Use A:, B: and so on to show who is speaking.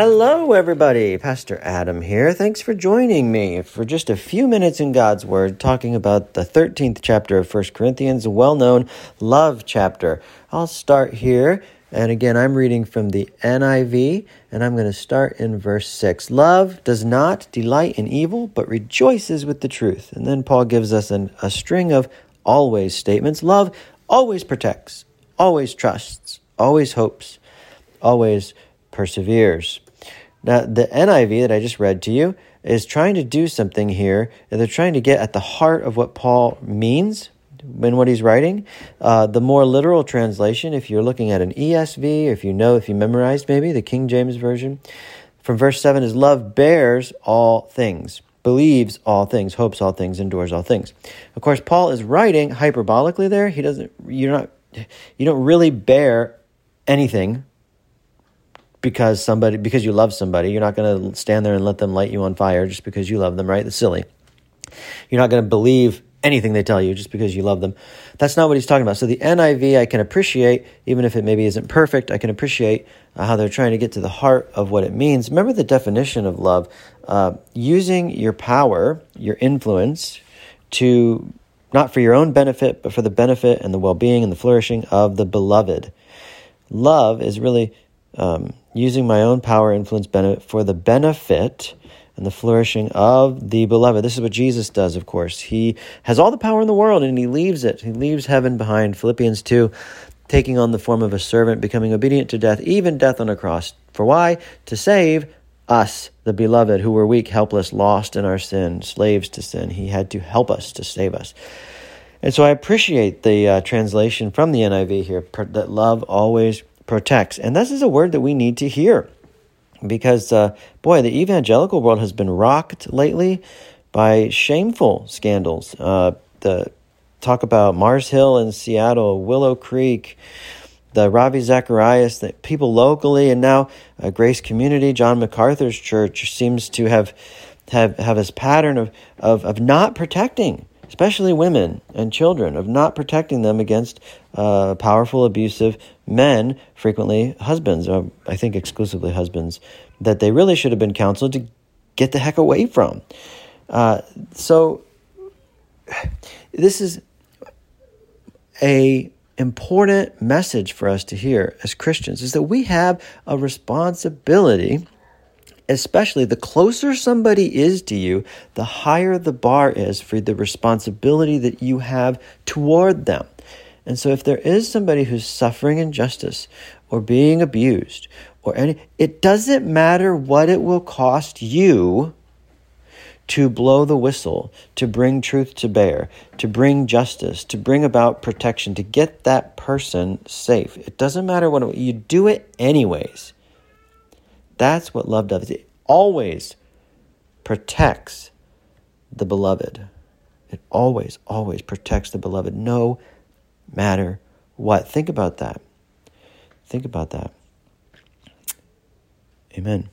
A: Hello, everybody. Pastor Adam here. Thanks for joining me for just a few minutes in God's Word, talking about the 13th chapter of 1 Corinthians, well known love chapter. I'll start here. And again, I'm reading from the NIV, and I'm going to start in verse 6. Love does not delight in evil, but rejoices with the truth. And then Paul gives us an, a string of always statements. Love always protects, always trusts, always hopes, always perseveres. Now, the NIV that I just read to you is trying to do something here. and They're trying to get at the heart of what Paul means in what he's writing. Uh, the more literal translation, if you're looking at an ESV, if you know, if you memorized maybe the King James Version, from verse 7 is love bears all things, believes all things, hopes all things, endures all things. Of course, Paul is writing hyperbolically there. He doesn't, you're not, you don't really bear anything because somebody because you love somebody you're not going to stand there and let them light you on fire just because you love them right that's silly you're not going to believe anything they tell you just because you love them. That's not what he's talking about. So the niv i can appreciate even if it maybe isn't perfect i can appreciate uh, how they're trying to get to the heart of what it means. Remember the definition of love? Uh, using your power your influence to not for your own benefit but for the benefit and the well-being and the flourishing of the beloved. Love is really um, using my own power, influence, benefit for the benefit and the flourishing of the beloved. This is what Jesus does, of course. He has all the power in the world and he leaves it. He leaves heaven behind. Philippians 2, taking on the form of a servant, becoming obedient to death, even death on a cross. For why? To save us, the beloved, who were weak, helpless, lost in our sin, slaves to sin. He had to help us to save us. And so I appreciate the uh, translation from the NIV here that love always protects. And this is a word that we need to hear because, uh, boy, the evangelical world has been rocked lately by shameful scandals. Uh, the talk about Mars Hill in Seattle, Willow Creek, the Ravi Zacharias, the people locally, and now uh, Grace Community, John MacArthur's church seems to have have have this pattern of of, of not protecting especially women and children, of not protecting them against uh, powerful, abusive men, frequently husbands, or I think exclusively husbands, that they really should have been counseled to get the heck away from. Uh, so, this is a important message for us to hear as Christians is that we have a responsibility especially the closer somebody is to you, the higher the bar is for the responsibility that you have toward them. And so if there is somebody who's suffering injustice or being abused or any it doesn't matter what it will cost you to blow the whistle, to bring truth to bear, to bring justice, to bring about protection, to get that person safe. It doesn't matter what you do it anyways. That's what love does. It always protects the beloved. It always, always protects the beloved, no matter what. Think about that. Think about that. Amen.